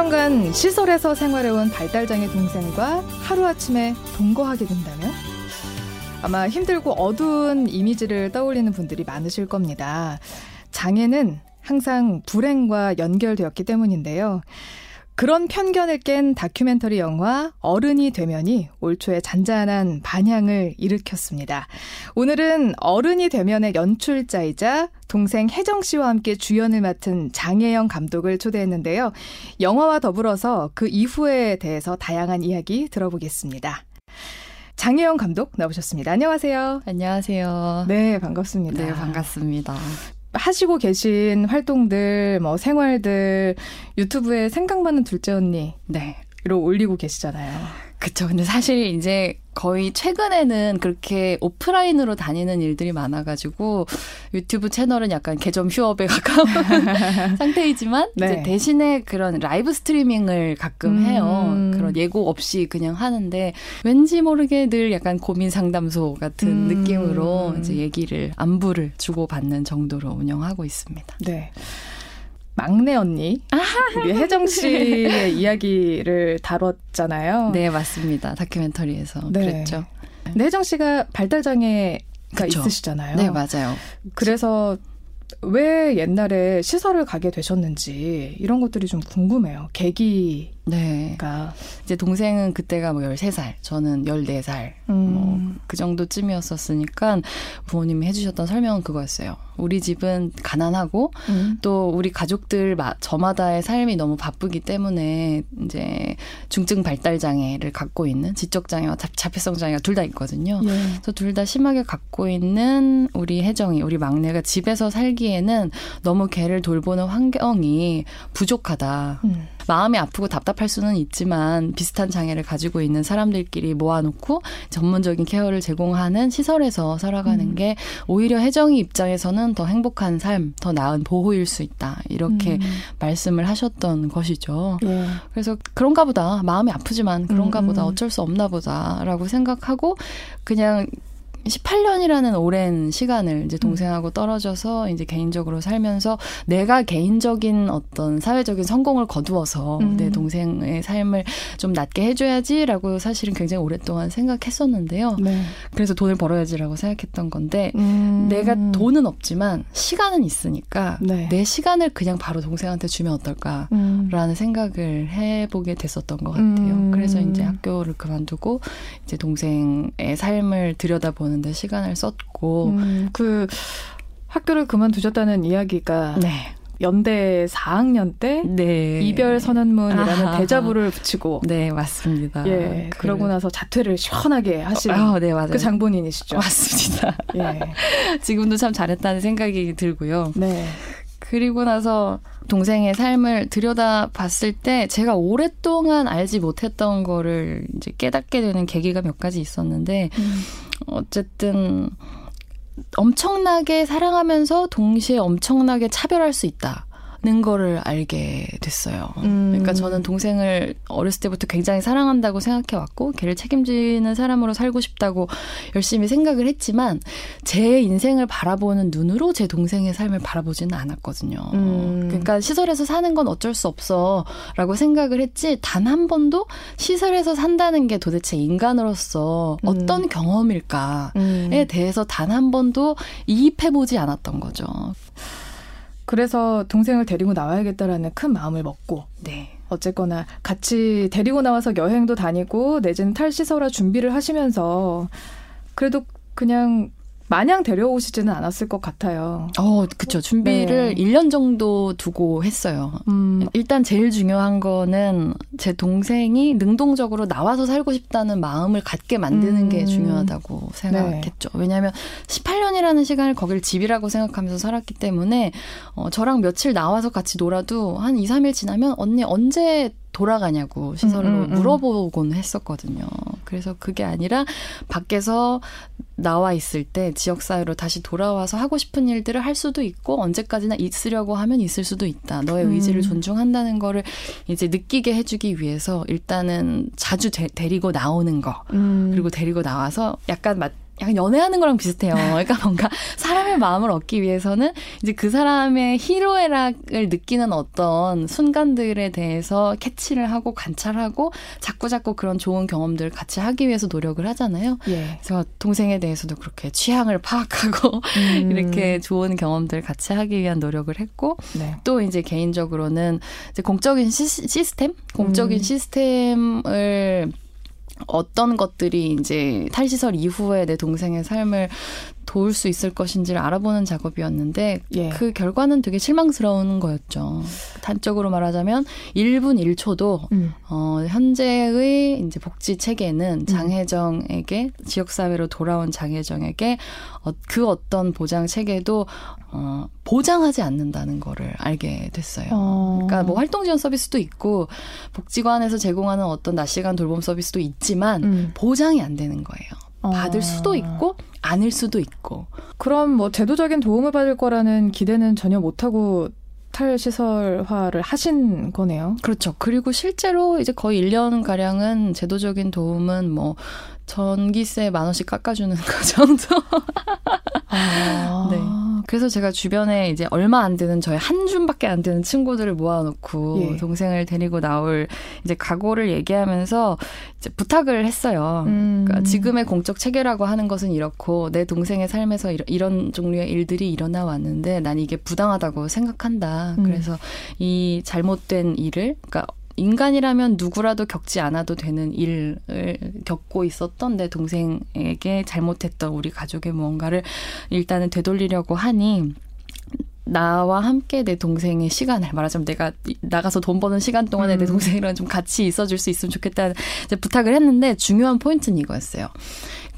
7년간 시설에서 생활해온 발달장애 동생과 하루아침에 동거하게 된다면? 아마 힘들고 어두운 이미지를 떠올리는 분들이 많으실 겁니다. 장애는 항상 불행과 연결되었기 때문인데요. 그런 편견을 깬 다큐멘터리 영화 어른이 되면이 올 초에 잔잔한 반향을 일으켰습니다. 오늘은 어른이 되면의 연출자이자 동생 혜정 씨와 함께 주연을 맡은 장혜영 감독을 초대했는데요. 영화와 더불어서 그 이후에 대해서 다양한 이야기 들어보겠습니다. 장혜영 감독 나오셨습니다. 안녕하세요. 안녕하세요. 네, 반갑습니다. 네, 반갑습니다. 하시고 계신 활동들, 뭐 생활들 유튜브에 생각많은 둘째 언니 네. 로 올리고 계시잖아요. 그쵸. 근데 사실 이제 거의 최근에는 그렇게 오프라인으로 다니는 일들이 많아가지고 유튜브 채널은 약간 개점 휴업에 가까운 상태이지만 네. 이제 대신에 그런 라이브 스트리밍을 가끔 음. 해요. 그런 예고 없이 그냥 하는데 왠지 모르게 늘 약간 고민 상담소 같은 음. 느낌으로 이제 얘기를 안부를 주고받는 정도로 운영하고 있습니다. 네. 막내 언니 우리 혜정 씨의 이야기를 다뤘잖아요. 네 맞습니다. 다큐멘터리에서 네. 그랬죠. 근데 혜정 씨가 발달 장애가 그쵸. 있으시잖아요. 네 맞아요. 그래서 왜 옛날에 시설을 가게 되셨는지 이런 것들이 좀 궁금해요. 계기 네. 이제 동생은 그때가 뭐 13살, 저는 14살. 음. 뭐그 정도쯤이었었으니까 부모님이 해 주셨던 설명은 그거였어요. 우리 집은 가난하고 음. 또 우리 가족들 저마다의 삶이 너무 바쁘기 때문에 이제 중증 발달 장애를 갖고 있는 지적 장애와 자폐성 장애가 둘 다 있거든요. 예. 그래서 둘 다 심하게 갖고 있는 우리 혜정이 우리 막내가 집에서 살기에 는 너무 걔를 돌보는 환경이 부족하다. 음. 마음이 아프고 답답할 수는 있지만 비슷한 장애를 가지고 있는 사람들끼리 모아놓고 전문적인 케어를 제공하는 시설에서 살아가는 음. 게 오히려 혜정이 입장에서는 더 행복한 삶, 더 나은 보호일 수 있다. 이렇게 음. 말씀을 하셨던 것이죠. 예. 그래서 그런가 보다. 마음이 아프지만 그런가 음. 보다. 어쩔 수 없나 보다라고 생각하고 그냥 18년이라는 오랜 시간을 이제 음. 동생하고 떨어져서 이제 개인적으로 살면서 내가 개인적인 어떤 사회적인 성공을 거두어서 음. 내 동생의 삶을 좀 낫게 해줘야지라고 사실은 굉장히 오랫동안 생각했었는데요. 네. 그래서 돈을 벌어야지라고 생각했던 건데 음. 내가 돈은 없지만 시간은 있으니까 네. 내 시간을 그냥 바로 동생한테 주면 어떨까라는 음. 생각을 해보게 됐었던 것 같아요. 음. 그래서 이제 학교를 그만두고 이제 동생의 삶을 들여다보는 보는데 시간을 썼고 음, 그 학교를 그만두셨다는 이야기가 네. 연대 4학년 때 네. 이별 선언문이라는 아하. 대자보를 붙이고 네 맞습니다. 예 그... 그러고 나서 자퇴를 시원하게 하신 어, 네, 맞아요. 그 장본인이시죠. 맞습니다. 예 지금도 참 잘했다는 생각이 들고요. 네. 그리고 나서 동생의 삶을 들여다 봤을 때 제가 오랫동안 알지 못했던 거를 이제 깨닫게 되는 계기가 몇 가지 있었는데 음. 어쨌든 엄청나게 사랑하면서 동시에 엄청나게 차별할 수 있다. 는 거를 알게 됐어요. 음. 그러니까 저는 동생을 어렸을 때부터 굉장히 사랑한다고 생각해 왔고 걔를 책임지는 사람으로 살고 싶다고 열심히 생각을 했지만 제 인생을 바라보는 눈으로 제 동생의 삶을 바라보지는 않았거든요. 음. 그러니까 시설에서 사는 건 어쩔 수 없어라고 생각을 했지 단 한 번도 시설에서 산다는 게 도대체 인간으로서 음. 어떤 경험일까에 음. 대해서 단 한 번도 이입해 보지 않았던 거죠. 그래서 동생을 데리고 나와야겠다라는 큰 마음을 먹고 네. 어쨌거나 같이 데리고 나와서 여행도 다니고 내지는 탈시설화 준비를 하시면서 그래도 그냥 마냥 데려오시지는 않았을 것 같아요. 어, 그쵸. 준비를 네. 1년 정도 두고 했어요. 음. 일단 제일 중요한 거는 제 동생이 능동적으로 나와서 살고 싶다는 마음을 갖게 만드는 음. 게 중요하다고 생각했죠. 네. 왜냐하면 18년이라는 시간을 거길 집이라고 생각하면서 살았기 때문에 어, 저랑 며칠 나와서 같이 놀아도 한 2, 3일 지나면 언니 언제 돌아가냐고 시설로 음, 음, 음, 물어보곤 했었거든요. 그래서 그게 아니라 밖에서 나와 있을 때 지역 사회로 다시 돌아와서 하고 싶은 일들을 할 수도 있고 언제까지나 있으려고 하면 있을 수도 있다. 너의 음. 의지를 존중한다는 거를 이제 느끼게 해주기 위해서 일단은 자주 데, 리고 나오는 거 음. 그리고 데리고 나와서 약간 마, 약간 연애하는 거랑 비슷해요. 그러니까 뭔가 사람의 마음을 얻기 위해서는 이제 그 사람의 희로애락을 느끼는 어떤 순간들에 대해서 캐치를 하고 관찰하고 자꾸 자꾸 그런 좋은 경험들을 같이 하기 위해서 노력을 하잖아요. 예. 그래서 동생에 대해서도 그렇게 취향을 파악하고 음. 이렇게 좋은 경험들 같이 하기 위한 노력을 했고 네. 또 이제 개인적으로는 이제 공적인 시, 스템 공적인 음. 시스템을 어떤 것들이 이제 탈시설 이후에 내 동생의 삶을 도울 수 있을 것인지를 알아보는 작업이었는데 예. 그 결과는 되게 실망스러운 거였죠. 단적으로 말하자면 1분 1초도 음. 어 현재의 이제 복지 체계는 음. 장혜정에게 음. 지역 사회로 돌아온 장혜정에게 어, 그 어떤 보장 체계도 어 보장하지 않는다는 거를 알게 됐어요. 어. 그러니까 뭐 활동 지원 서비스도 있고 복지관에서 제공하는 어떤 낮 시간 돌봄 서비스도 있지만 음. 보장이 안 되는 거예요. 받을 어. 수도 있고 아닐 수도 있고. 그럼 뭐 제도적인 도움을 받을 거라는 기대는 전혀 못하고 탈시설화를 하신 거네요. 그렇죠. 그리고 실제로 이제 거의 1년 가량은 제도적인 도움은 뭐 전기세 만 원씩 깎아주는 그 정도. 아. 네. 그래서 제가 주변에 이제 얼마 안 되는 저희 한 줌밖에 안 되는 친구들을 모아놓고 예. 동생을 데리고 나올 이제 각오를 얘기하면서 이제 부탁을 했어요. 음. 그러니까 지금의 공적 체계라고 하는 것은 이렇고 내 동생의 삶에서 이런, 이런 종류의 일들이 일어나 왔는데 난 이게 부당하다고 생각한다. 음. 그래서 이 잘못된 일을 그러니까 인간이라면 누구라도 겪지 않아도 되는 일을 겪고 있었던 내 동생에게 잘못했던 우리 가족의 무언가를 일단은 되돌리려고 하니 나와 함께 내 동생의 시간을 말하자면 내가 나가서 돈 버는 시간 동안에 음. 내 동생이랑 좀 같이 있어줄 수 있으면 좋겠다는 부탁을 했는데 중요한 포인트는 이거였어요.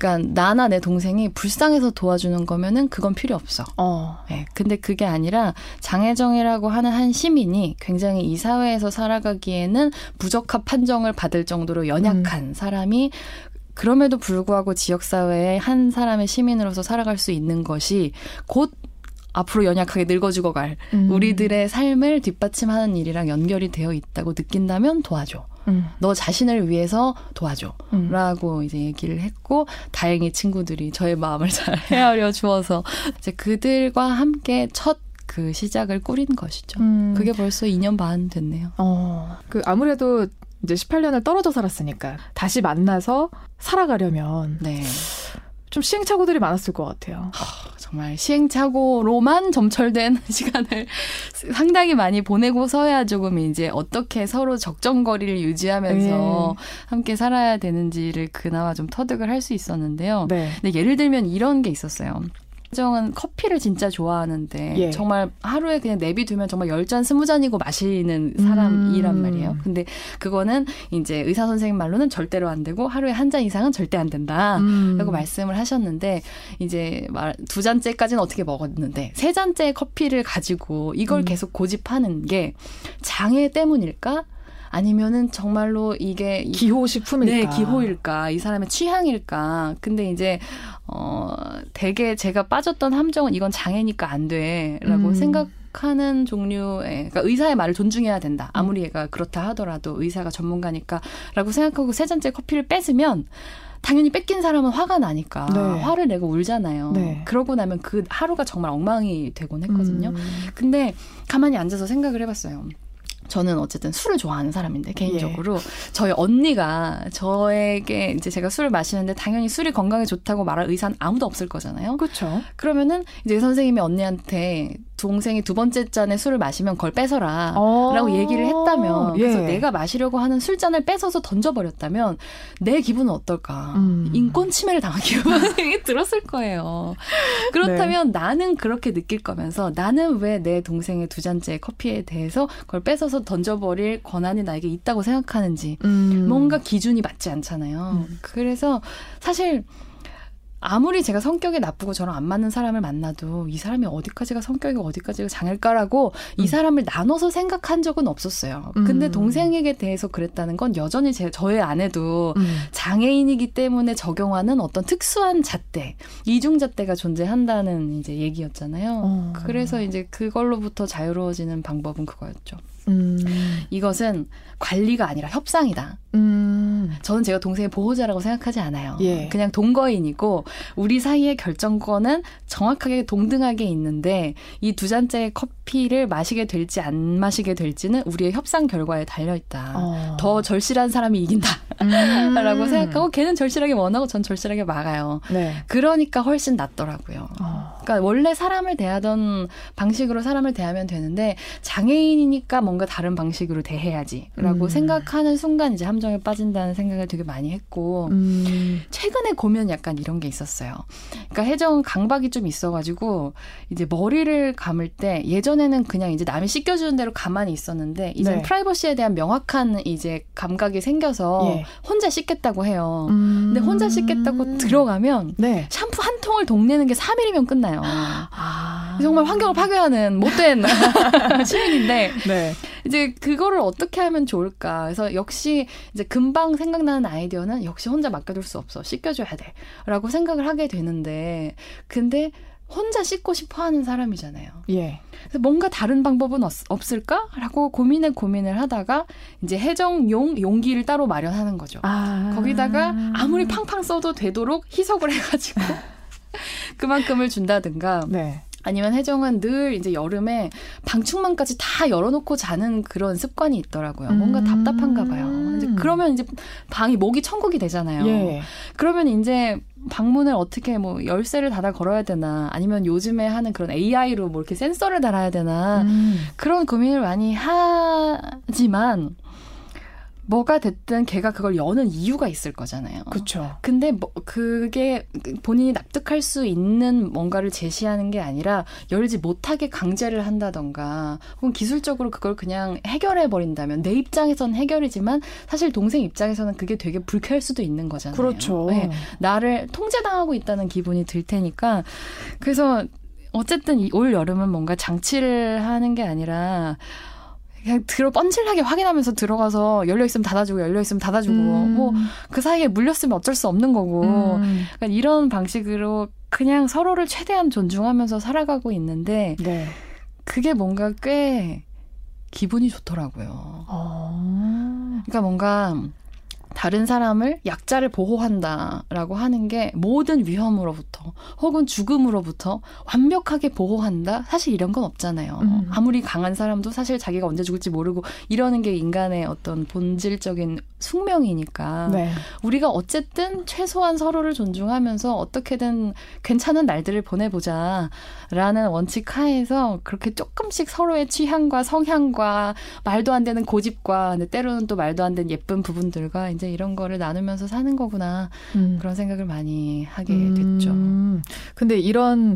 그러니까 나나 내 동생이 불쌍해서 도와주는 거면은 그건 필요 없어. 어. 네, 근데 그게 아니라 장혜정이라고 하는 한 시민이 굉장히 이 사회에서 살아가기에는 부적합 판정을 받을 정도로 연약한 음. 사람이 그럼에도 불구하고 지역사회의 한 사람의 시민으로서 살아갈 수 있는 것이 곧 앞으로 연약하게 늙어 죽어갈 음. 우리들의 삶을 뒷받침하는 일이랑 연결이 되어 있다고 느낀다면 도와줘. 음. 너 자신을 위해서 도와줘. 음. 라고 이제 얘기를 했고, 다행히 친구들이 저의 마음을 잘 헤아려 주어서, 이제 그들과 함께 첫 그 시작을 꾸린 것이죠. 음. 그게 벌써 2년 반 됐네요. 어. 그 아무래도 이제 18년을 떨어져 살았으니까 다시 만나서 살아가려면 네. 좀 시행착오들이 많았을 것 같아요. 정말 시행착오로만 점철된 시간을 상당히 많이 보내고서야 조금 이제 어떻게 서로 적정거리를 유지하면서 네. 함께 살아야 되는지를 그나마 좀 터득을 할 수 있었는데요. 네. 근데 예를 들면 이런 게 있었어요. 정은 커피를 진짜 좋아하는데 예. 정말 하루에 그냥 내비두면 정말 열잔 스무 잔이고 마시는 사람이란 음. 말이에요. 근데 그거는 이제 의사 선생님 말로는 절대로 안 되고 하루에 한 잔 이상은 절대 안 된다. 음. 라고 말씀을 하셨는데 이제 말 두 잔째까지는 어떻게 먹었는데 세 잔째 커피를 가지고 이걸 음. 계속 고집하는 게 장애 때문일까? 아니면은 정말로 이게 기호 식품일까? 네, 기호일까? 이 사람의 취향일까? 근데 이제 어 되게 제가 빠졌던 함정은 이건 장애니까 안 돼라고 음. 생각 하는 종류의 그러니까 의사의 말을 존중해야 된다. 아무리 얘가 그렇다 하더라도 의사가 전문가니까라고 생각하고 세 잔째 커피를 뺏으면 당연히 뺏긴 사람은 화가 나니까 네. 화를 내고 울잖아요. 네. 그러고 나면 그 하루가 정말 엉망이 되곤 했거든요. 음. 근데 가만히 앉아서 생각을 해봤어요. 저는 어쨌든 술을 좋아하는 사람인데 개인적으로 예. 저희 언니가 저에게 이제 제가 술을 마시는데 당연히 술이 건강에 좋다고 말할 의사는 아무도 없을 거잖아요. 그렇죠. 그러면은 이제 선생님이 언니한테 동생이 두 번째 잔에 술을 마시면 그걸 뺏어라. 어. 라고 얘기를 했다면. 그래서 예. 내가 마시려고 하는 술잔을 뺏어서 던져버렸다면 내 기분은 어떨까. 음. 인권 침해를 당한 기분이 들었을 거예요. 그렇다면 네. 나는 그렇게 느낄 거면서 나는 왜 내 동생의 두 잔째 커피에 대해서 그걸 뺏어서 던져버릴 권한이 나에게 있다고 생각하는지. 음. 뭔가 기준이 맞지 않잖아요. 음. 그래서 사실 아무리 제가 성격이 나쁘고 저랑 안 맞는 사람을 만나도 이 사람이 어디까지가 성격이 어디까지가 장일까라고 음. 이 사람을 나눠서 생각한 적은 없었어요. 근데 음. 동생에게 대해서 그랬다는 건 여전히 제 저의 아내도 음. 장애인이기 때문에 적용하는 어떤 특수한 잣대, 이중 잣대가 존재한다는 이제 얘기였잖아요. 어. 그래서 이제 그걸로부터 자유로워지는 방법은 그거였죠. 음. 이것은 관리가 아니라 협상이다. 음. 저는 제가 동생의 보호자라고 생각하지 않아요. 예. 그냥 동거인이고 우리 사이의 결정권은 정확하게 동등하게 있는데 이 두 잔째의 커피를 마시게 될지 안 마시게 될지는 우리의 협상 결과에 달려 있다. 어. 더 절실한 사람이 이긴다라고 음. 생각하고 걔는 절실하게 원하고 전 절실하게 막아요. 네. 그러니까 훨씬 낫더라고요. 어. 그러니까 원래 사람을 대하던 방식으로 사람을 대하면 되는데 장애인이니까 뭔가 다른 방식으로 대해야지라고 음. 생각하는 순간 이제 함정에 빠진다는 생각을 되게 많이 했고 음. 최근에 고면 약간 이런 게 있었어요. 그러니까 혜정 강박이 좀 있어가지고 이제 머리를 감을 때 예전에는 그냥 이제 남이 씻겨주는 대로 가만히 있었는데 이제 네. 프라이버시에 대한 명확한 이제 감각이 생겨서 예. 혼자 씻겠다고 해요. 음. 근데 혼자 씻겠다고 들어가면 네. 샴푸 한 통을 동내는 게 3일이면 끝나요. 아. 정말 환경을 파괴하는 못된 시민인데 네. 이제 그거를 어떻게 하면 좋을까? 그래서 역시 이제 금방 생각나는 아이디어는 역시 혼자 맡겨둘 수 없어. 씻겨줘야 돼. 라고 생각을 하게 되는데, 근데 혼자 씻고 싶어 하는 사람이잖아요. 예. 그래서 뭔가 다른 방법은 없, 을까 라고 고민에 고민을 하다가 이제 해정용 용기를 따로 마련하는 거죠. 아. 거기다가 아무리 팡팡 써도 되도록 희석을 해가지고 그만큼을 준다든가. 네. 아니면 혜정은 늘 이제 여름에 방충망까지 다 열어놓고 자는 그런 습관이 있더라고요. 뭔가 음. 답답한가 봐요. 이제 그러면 이제 방이 목이 천국이 되잖아요. 예. 그러면 이제 방문을 어떻게 뭐 열쇠를 닫아 걸어야 되나 아니면 요즘에 하는 그런 AI로 뭐 이렇게 센서를 달아야 되나 음. 그런 고민을 많이 하지만 뭐가 됐든 걔가 그걸 여는 이유가 있을 거잖아요. 그렇죠. 근데 뭐 그게 본인이 납득할 수 있는 뭔가를 제시하는 게 아니라 열지 못하게 강제를 한다던가 혹은 기술적으로 그걸 그냥 해결해 버린다면 내 입장에서는 해결이지만 사실 동생 입장에서는 그게 되게 불쾌할 수도 있는 거잖아요. 그렇죠. 네, 나를 통제당하고 있다는 기분이 들 테니까 그래서 어쨌든 올 여름은 뭔가 장치를 하는 게 아니라 그냥 들어 뻔질하게 확인하면서 들어가서 열려 있으면 닫아주고 열려 있으면 닫아주고 음. 뭐그 사이에 물렸으면 어쩔 수 없는 거고 음. 그러니까 이런 방식으로 그냥 서로를 최대한 존중하면서 살아가고 있는데 네. 그게 뭔가 꽤 기분이 좋더라고요. 어. 그러니까 뭔가 다른 사람을 약자를 보호한다라고 하는 게 모든 위험으로부터 혹은 죽음으로부터 완벽하게 보호한다? 사실 이런 건 없잖아요. 음. 아무리 강한 사람도 사실 자기가 언제 죽을지 모르고 이러는 게 인간의 어떤 본질적인 숙명이니까 네. 우리가 어쨌든 최소한 서로를 존중하면서 어떻게든 괜찮은 날들을 보내보자라는 원칙 하에서 그렇게 조금씩 서로의 취향과 성향과 말도 안 되는 고집과 때로는 또 말도 안 되는 예쁜 부분들과 이제 이런 거를 나누면서 사는 거구나 음. 그런 생각을 많이 하게 음. 됐죠. 근데 이런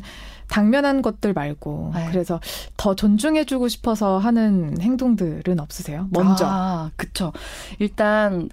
당면한 것들 말고 네. 그래서 더 존중해주고 싶어서 하는 행동들은 없으세요? 먼저. 아, 그쵸. 일단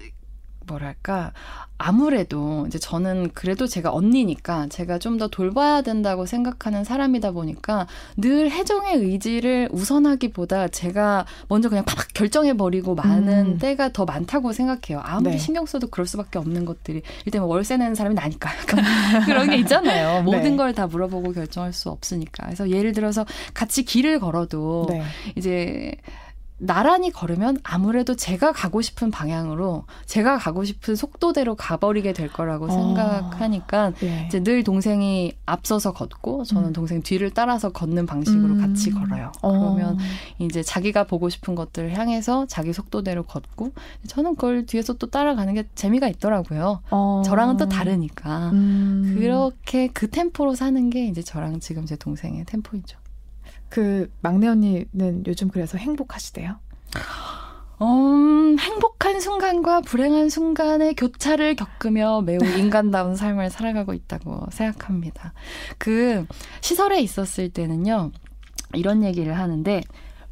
뭐랄까 아무래도 이제 저는 그래도 제가 언니니까 제가 좀 더 돌봐야 된다고 생각하는 사람이다 보니까 늘 혜정의 의지를 우선하기보다 제가 먼저 그냥 팍 결정해 버리고 많은 음. 때가 더 많다고 생각해요. 아무리 네. 신경 써도 그럴 수밖에 없는 것들이 일단 뭐 월세 내는 사람이 나니까 그런 게 있잖아요. 네. 모든 걸다 물어보고 결정할 수 없으니까. 그래서 예를 들어서 같이 길을 걸어도 네. 이제 나란히 걸으면 아무래도 제가 가고 싶은 방향으로 제가 가고 싶은 속도대로 가버리게 될 거라고 어. 생각하니까 네. 이제 늘 동생이 앞서서 걷고 저는 음. 동생 뒤를 따라서 걷는 방식으로 음. 같이 걸어요. 어. 그러면 이제 자기가 보고 싶은 것들을 향해서 자기 속도대로 걷고 저는 그걸 뒤에서 또 따라가는 게 재미가 있더라고요. 어. 저랑은 또 다르니까 음. 그렇게 그 템포로 사는 게 이제 저랑 지금 제 동생의 템포이죠. 그 막내 언니는 요즘 그래서 행복하시대요? 음, 행복한 순간과 불행한 순간의 교차를 겪으며 매우 인간다운 삶을 살아가고 있다고 생각합니다. 그 시설에 있었을 때는요, 이런 얘기를 하는데,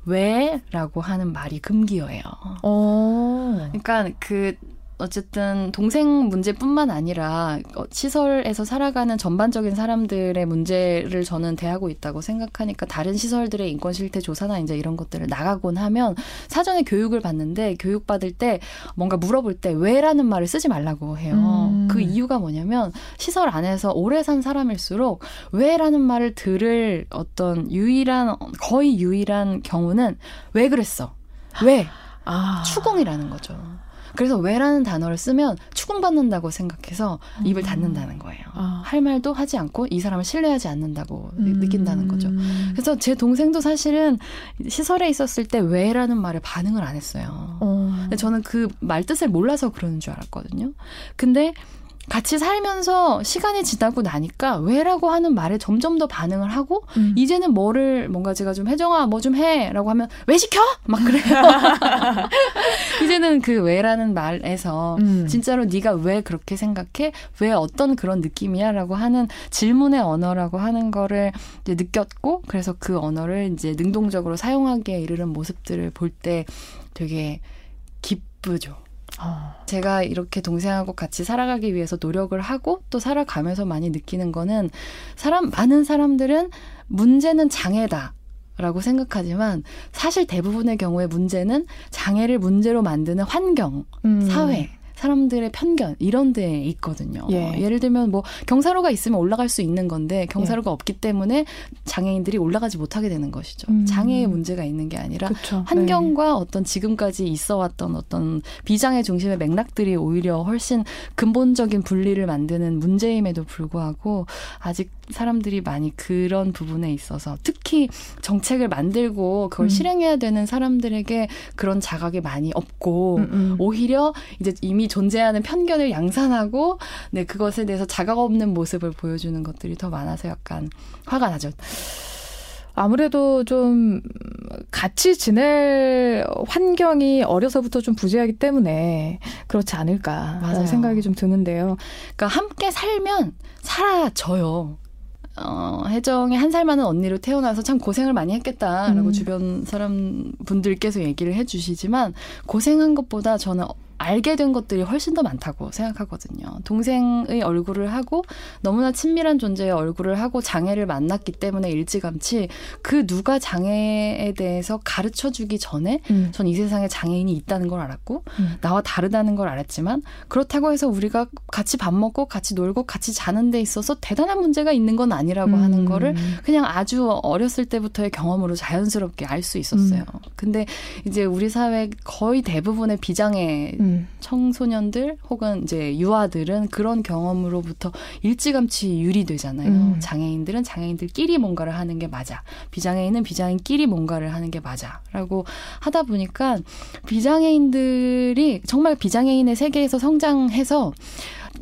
왜? 라고 하는 말이 금기어예요. 오. 그러니까 그 어쨌든 동생 문제뿐만 아니라 어, 시설에서 살아가는 전반적인 사람들의 문제를 저는 대하고 있다고 생각하니까 다른 시설들의 인권 실태 조사나 이제 이런 것들을 나가곤 하면 사전에 교육을 받는데 교육 받을 때 뭔가 물어볼 때 왜라는 말을 쓰지 말라고 해요. 음. 그 이유가 뭐냐면 시설 안에서 오래 산 사람일수록 왜라는 말을 들을 어떤 유일한 거의 유일한 경우는 왜 그랬어? 왜? 아. 추궁이라는 거죠. 그래서 왜라는 단어를 쓰면 추궁받는다고 생각해서 입을 음. 닫는다는 거예요. 아. 할 말도 하지 않고 이 사람을 신뢰하지 않는다고 음. 느낀다는 거죠. 그래서 제 동생도 사실은 시설에 있었을 때 왜라는 말에 반응을 안 했어요. 어. 저는 그 말 뜻을 몰라서 그러는 줄 알았거든요. 근데 같이 살면서 시간이 지나고 나니까 왜라고 하는 말에 점점 더 반응을 하고 음. 이제는 뭐를 뭔가 제가 좀 혜정아 뭐 좀 해라고 하면 왜 시켜 막 그래요. 이제는 그 왜라는 말에서 음. 진짜로 네가 왜 그렇게 생각해 왜 어떤 그런 느낌이야라고 하는 질문의 언어라고 하는 거를 이제 느꼈고 그래서 그 언어를 이제 능동적으로 사용하기에 이르는 모습들을 볼 때 되게 기쁘죠. 어. 제가 이렇게 동생하고 같이 살아가기 위해서 노력을 하고 또 살아가면서 많이 느끼는 거는 사람 많은 사람들은 문제는 장애다. 라고 생각하지만 사실 대부분의 경우에 문제는 장애를 문제로 만드는 환경, 음. 사회, 사람들의 편견 이런 데 있거든요. 예. 예를 들면 뭐 경사로가 있으면 올라갈 수 있는 건데 경사로가 예. 없기 때문에 장애인들이 올라가지 못하게 되는 것이죠. 음. 장애의 문제가 있는 게 아니라 그쵸. 환경과 네. 어떤 지금까지 있어 왔던 어떤 비장애 중심의 맥락들이 오히려 훨씬 근본적인 분리를 만드는 문제임에도 불구하고 아직 사람들이 많이 그런 부분에 있어서 특히 정책을 만들고 그걸 음. 실행해야 되는 사람들에게 그런 자각이 많이 없고 음, 음. 오히려 이제 이미 존재하는 편견을 양산하고 네 그것에 대해서 자각 없는 모습을 보여주는 것들이 더 많아서 약간 화가 나죠. 아무래도 좀 같이 지낼 환경이 어려서부터 좀 부재하기 때문에 그렇지 않을까라는 생각이 좀 드는데요. 그러니까 함께 살면 사라져요. 어, 혜정이 한살 많은 언니로 태어나서 참 고생을 많이 했겠다라고 음. 주변 사람 분들께서 얘기를 해주시지만 고생한 것보다 저는 알게 된 것들이 훨씬 더 많다고 생각하거든요. 동생의 얼굴을 하고 너무나 친밀한 존재의 얼굴을 하고 장애를 만났기 때문에 일찌감치 그 누가 장애에 대해서 가르쳐 주기 전에 음. 전이 세상에 장애인이 있다는 걸 알았고 음. 나와 다르다는 걸 알았지만 그렇다고 해서 우리가 같이 밥 먹고 같이 놀고 같이 자는 데 있어서 대단한 문제가 있는 건 아니라고 음. 하는 거를 그냥 아주 어렸을 때부터의 경험으로 자연스럽게 알 수 있었어요. 음. 근데 이제 우리 사회 거의 대부분의 비장애 음. 청소년들 혹은 이제 유아들은 그런 경험으로부터 일찌감치 유리되잖아요. 음. 장애인들은 장애인들끼리 뭔가를 하는 게 맞아. 비장애인은 비장애인끼리 뭔가를 하는 게 맞아라고 하다 보니까 비장애인들이 정말 비장애인의 세계에서 성장해서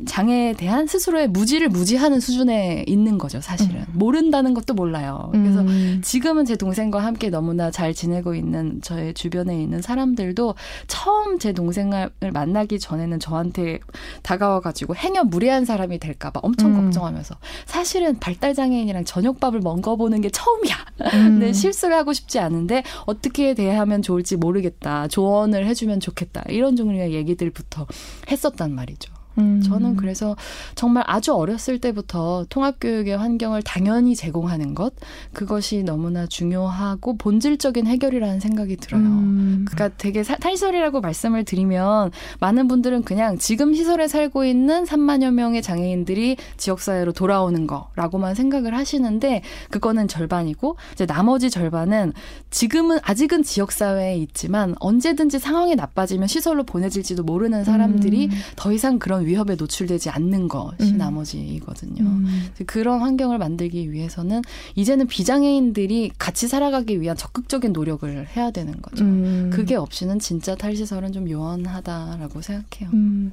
장애에 대한 스스로의 무지를 무지하는 수준에 있는 거죠, 사실은. 음. 모른다는 것도 몰라요. 그래서 음. 지금은 제 동생과 함께 너무나 잘 지내고 있는 저의 주변에 있는 사람들도 처음 제 동생을 만나기 전에는 저한테 다가와가지고 행여 무례한 사람이 될까봐 엄청 음. 걱정하면서 사실은 발달장애인이랑 저녁밥을 먹어보는 게 처음이야. 음. 근데 실수를 하고 싶지 않은데 어떻게 대하면 좋을지 모르겠다. 조언을 해주면 좋겠다. 이런 종류의 얘기들부터 했었단 말이죠. 음. 저는 그래서 정말 아주 어렸을 때부터 통합교육의 환경을 당연히 제공하는 것 그것이 너무나 중요하고 본질적인 해결이라는 생각이 들어요. 음. 그러니까 되게 사, 탈시설이라고 말씀을 드리면 많은 분들은 그냥 지금 시설에 살고 있는 3만여 명의 장애인들이 지역사회로 돌아오는 거라고만 생각을 하시는데 그거는 절반이고 이제 나머지 절반은 지금은 아직은 지역사회에 있지만 언제든지 상황이 나빠지면 시설로 보내질지도 모르는 사람들이 음. 더 이상 그런 위협에 노출되지 않는 것이 음. 나머지이거든요. 음. 그런 환경을 만들기 위해서는 이제는 비장애인들이 같이 살아가기 위한 적극적인 노력을 해야 되는 거죠. 음. 그게 없이는 진짜 탈시설은 좀 요원하다라고 생각해요. 음.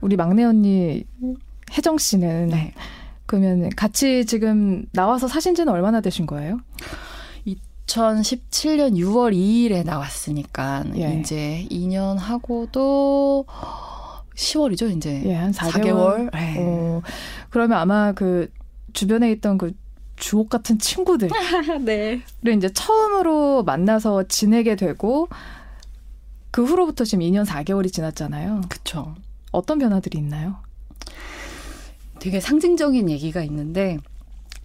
우리 막내 언니 혜정 씨는 네. 그러면 같이 지금 나와서 사신 지는 얼마나 되신 거예요? 2017년 6월 2일에 나왔으니까 예. 이제 2년 하고도 10월이죠, 이제. 예, 한 4개월. 4개월? 네. 어, 그러면 아마 그 주변에 있던 그 주옥 같은 친구들. 네. 를 이제 처음으로 만나서 지내게 되고 그 후로부터 지금 2년 4개월이 지났잖아요. 그쵸. 어떤 변화들이 있나요? 되게 상징적인 얘기가 있는데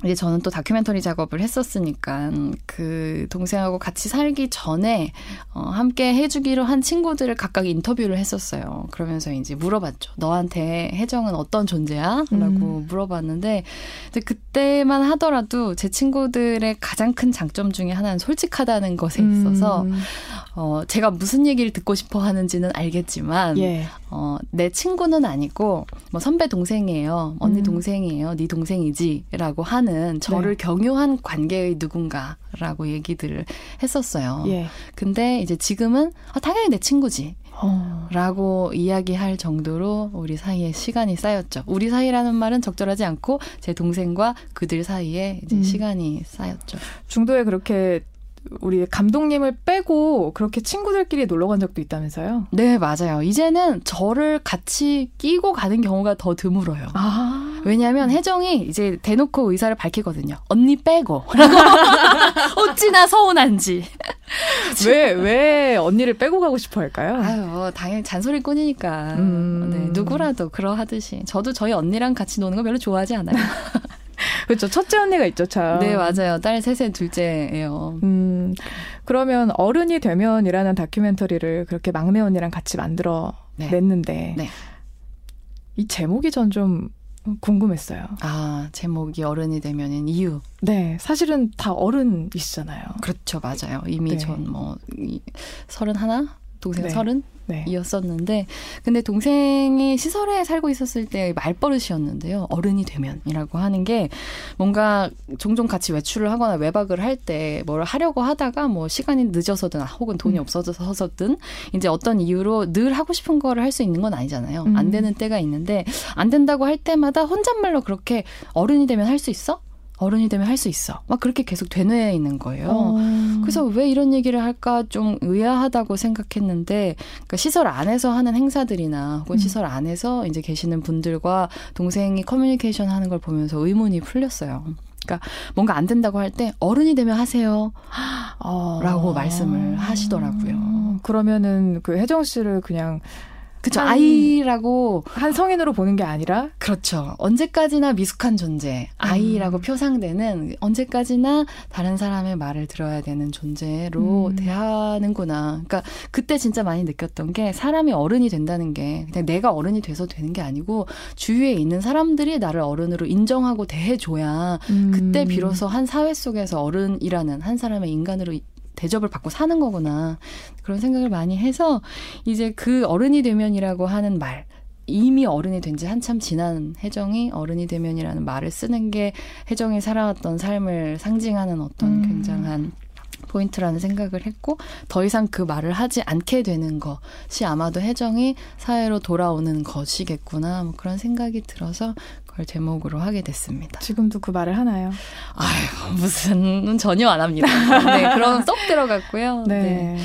이제 저는 또 다큐멘터리 작업을 했었으니까 그 동생하고 같이 살기 전에 어, 함께 해주기로 한 친구들을 각각 인터뷰를 했었어요. 그러면서 이제 물어봤죠. 너한테 혜정은 어떤 존재야? 라고 음. 물어봤는데 그때만 하더라도 제 친구들의 가장 큰 장점 중에 하나는 솔직하다는 것에 있어서 음. 어, 제가 무슨 얘기를 듣고 싶어 하는지는 알겠지만, 예. 어, 내 친구는 아니고, 뭐 선배 동생이에요. 언니 음. 동생이에요. 네 동생이지. 라고 하는 저를 네. 경유한 관계의 누군가라고 얘기들을 했었어요. 예. 근데 이제 지금은, 아, 당연히 내 친구지. 어. 라고 이야기할 정도로 우리 사이에 시간이 쌓였죠. 우리 사이라는 말은 적절하지 않고 제 동생과 그들 사이에 이제 음. 시간이 쌓였죠. 중도에 그렇게 우리 감독님을 빼고 그렇게 친구들끼리 놀러 간 적도 있다면서요? 네, 맞아요. 이제는 저를 같이 끼고 가는 경우가 더 드물어요. 아. 왜냐하면 혜정이 이제 대놓고 의사를 밝히거든요. 언니 빼고. 어찌나 서운한지. 왜, 왜 언니를 빼고 가고 싶어 할까요? 아유, 당연히 잔소리꾼이니까. 음. 네, 누구라도 그러하듯이. 저도 저희 언니랑 같이 노는 거 별로 좋아하지 않아요. 그렇죠. 첫째 언니가 있죠, 참. 네, 맞아요. 딸 셋의 둘째예요. 음, 그러면 어른이 되면이라는 다큐멘터리를 그렇게 막내 언니랑 같이 만들어 네. 냈는데 네. 이 제목이 전 좀 궁금했어요. 아, 제목이 어른이 되면인 이유. 네, 사실은 다 어른이시잖아요. 그렇죠, 맞아요. 이미 네. 전뭐 서른 하나, 동생 네. 서른 네. 이었었는데 근데 동생이 시설에 살고 있었을 때 말버릇이었는데요. 어른이 되면이라고 하는 게 뭔가 종종 같이 외출을 하거나 외박을 할 때 뭘 하려고 하다가 뭐 시간이 늦어서든 혹은 돈이 음. 없어서든 이제 어떤 이유로 늘 하고 싶은 거를 할 수 있는 건 아니잖아요. 음. 안 되는 때가 있는데 안 된다고 할 때마다 혼잣말로 그렇게 어른이 되면 할 수 있어? 어른이 되면 할 수 있어. 막 그렇게 계속 되뇌어 있는 거예요. 어. 그래서 왜 이런 얘기를 할까 좀 의아하다고 생각했는데, 그러니까 시설 안에서 하는 행사들이나 혹은 음. 시설 안에서 이제 계시는 분들과 동생이 커뮤니케이션 하는 걸 보면서 의문이 풀렸어요. 그러니까 뭔가 안 된다고 할 때 어른이 되면 하세요. 어. 라고 말씀을 하시더라고요. 그러면은 그 혜정 씨를 그냥 그쵸. 한, 아이라고. 한 성인으로 보는 게 아니라? 그렇죠. 언제까지나 미숙한 존재. 아이라고 음. 표상되는 언제까지나 다른 사람의 말을 들어야 되는 존재로 음. 대하는구나. 그러니까 그때 진짜 많이 느꼈던 게 사람이 어른이 된다는 게 그냥 내가 어른이 돼서 되는 게 아니고 주위에 있는 사람들이 나를 어른으로 인정하고 대해줘야 음. 그때 비로소 한 사회 속에서 어른이라는 한 사람의 인간으로 대접을 받고 사는 거구나. 그런 생각을 많이 해서 이제 그 어른이 되면이라고 하는 말, 이미 어른이 된 지 한참 지난 혜정이 어른이 되면이라는 말을 쓰는 게 혜정이 살아왔던 삶을 상징하는 어떤 음. 굉장한 포인트라는 생각을 했고 더 이상 그 말을 하지 않게 되는 것이 아마도 혜정이 사회로 돌아오는 것이겠구나 뭐 그런 생각이 들어서 그걸 제목으로 하게 됐습니다. 지금도 그 말을 하나요? 아유 무슨 전혀 안 합니다. 네, 그럼 쏙 들어갔고요. 네. 네.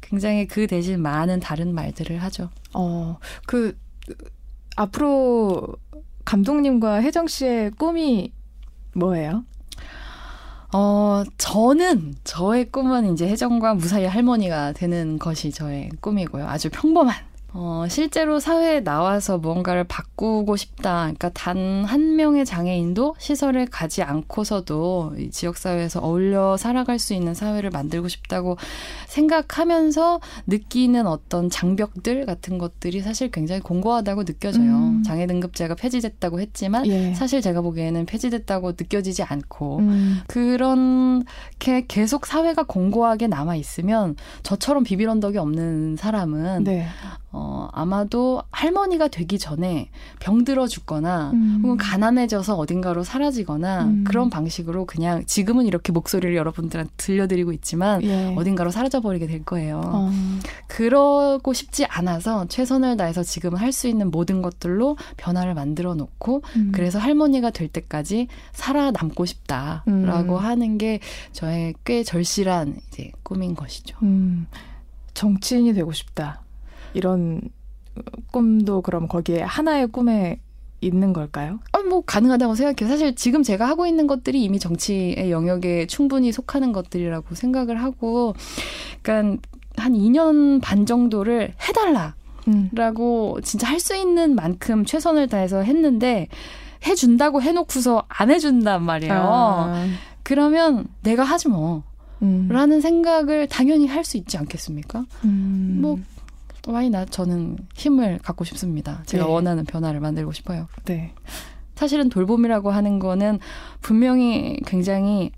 굉장히 그 대신 많은 다른 말들을 하죠. 어, 그 앞으로 감독님과 혜정 씨의 꿈이 뭐예요? 어, 저는, 저의 꿈은 이제 혜정과 무사히 할머니가 되는 것이 저의 꿈이고요. 아주 평범한 어, 실제로 사회에 나와서 무언가를 바꾸고 싶다. 그러니까 단 한 명의 장애인도 시설에 가지 않고서도 이 지역사회에서 어울려 살아갈 수 있는 사회를 만들고 싶다고 생각하면서 느끼는 어떤 장벽들 같은 것들이 사실 굉장히 공고하다고 느껴져요. 음. 장애 등급제가 폐지됐다고 했지만 예. 사실 제가 보기에는 폐지됐다고 느껴지지 않고 음. 그렇게 계속 사회가 공고하게 남아 있으면 저처럼 비빌 언덕이 없는 사람은 네. 어, 아마도 할머니가 되기 전에 병들어 죽거나 음. 혹은 가난해져서 어딘가로 사라지거나 음. 그런 방식으로 그냥 지금은 이렇게 목소리를 여러분들한테 들려드리고 있지만 예. 어딘가로 사라져 버리게 될 거예요. 어. 그러고 싶지 않아서 최선을 다해서 지금 할 수 있는 모든 것들로 변화를 만들어 놓고 음. 그래서 할머니가 될 때까지 살아남고 싶다라고 음. 하는 게 저의 꽤 절실한 이제 꿈인 것이죠. 음. 정치인이 되고 싶다. 이런 꿈도 그럼 거기에 하나의 꿈에 있는 걸까요? 아, 뭐 가능하다고 생각해요. 사실 지금 제가 하고 있는 것들이 이미 정치의 영역에 충분히 속하는 것들이라고 생각을 하고, 그러니까 한 2년 반 정도를 해달라. 라고 진짜 할 수 있는 만큼 최선을 다해서 했는데 해준다고 해놓고서 안 해준단 말이에요. 아. 그러면 내가 하지 뭐. 음. 라는 생각을 당연히 할 수 있지 않겠습니까? 음. 뭐 와이나 저는 힘을 갖고 싶습니다. 제가 네. 원하는 변화를 만들고 싶어요. 네. 사실은 돌봄이라고 하는 거는 분명히 굉장히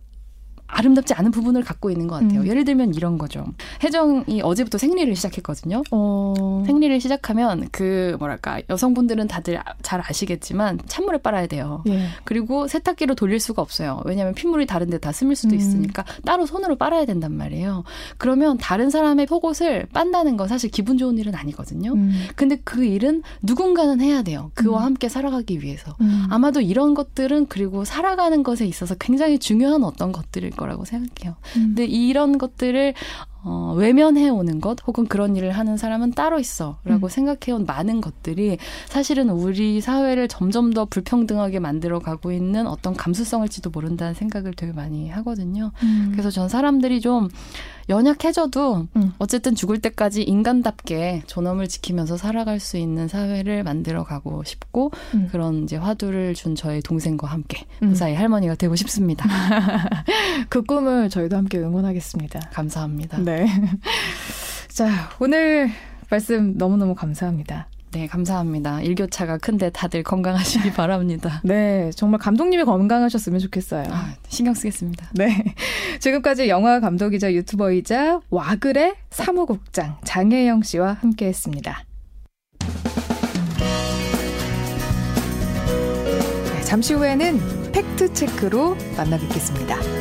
아름답지 않은 부분을 갖고 있는 것 같아요. 음. 예를 들면 이런 거죠. 혜정이 어제부터 생리를 시작했거든요. 어. 생리를 시작하면 그 뭐랄까 여성분들은 다들 잘 아시겠지만 찬물에 빨아야 돼요. 예. 그리고 세탁기로 돌릴 수가 없어요. 왜냐하면 핏물이 다른데 다 스밀 수도 음. 있으니까 따로 손으로 빨아야 된단 말이에요. 그러면 다른 사람의 속옷을 빤다는 건 사실 기분 좋은 일은 아니거든요. 음. 근데 그 일은 누군가는 해야 돼요. 그와 음. 함께 살아가기 위해서. 음. 아마도 이런 것들은 그리고 살아가는 것에 있어서 굉장히 중요한 어떤 것들을 거라고 생각해요. 음. 근데 이런 것들을 어, 외면해 오는 것 혹은 그런 일을 하는 사람은 따로 있어라고 음. 생각해 온 많은 것들이 사실은 우리 사회를 점점 더 불평등하게 만들어 가고 있는 어떤 감수성을지도 모른다는 생각을 되게 많이 하거든요. 음. 그래서 전 사람들이 좀 연약해져도 음. 어쨌든 죽을 때까지 인간답게 존엄을 지키면서 살아갈 수 있는 사회를 만들어 가고 싶고 음. 그런 이제 화두를 준 저의 동생과 함께 음. 무사히 할머니가 되고 싶습니다. 그 꿈을 저희도 함께 응원하겠습니다. 감사합니다. 네. 자, 오늘 말씀 너무너무 감사합니다. 네, 감사합니다. 일교차가 큰데 다들 건강하시기 바랍니다. 네, 정말 감독님이 건강하셨으면 좋겠어요. 아, 신경 쓰겠습니다. 네. 지금까지 영화 감독이자 유튜버이자 와글의 사무국장 장혜영 씨와 함께 했습니다. 네, 잠시 후에는 팩트체크로 만나 뵙겠습니다.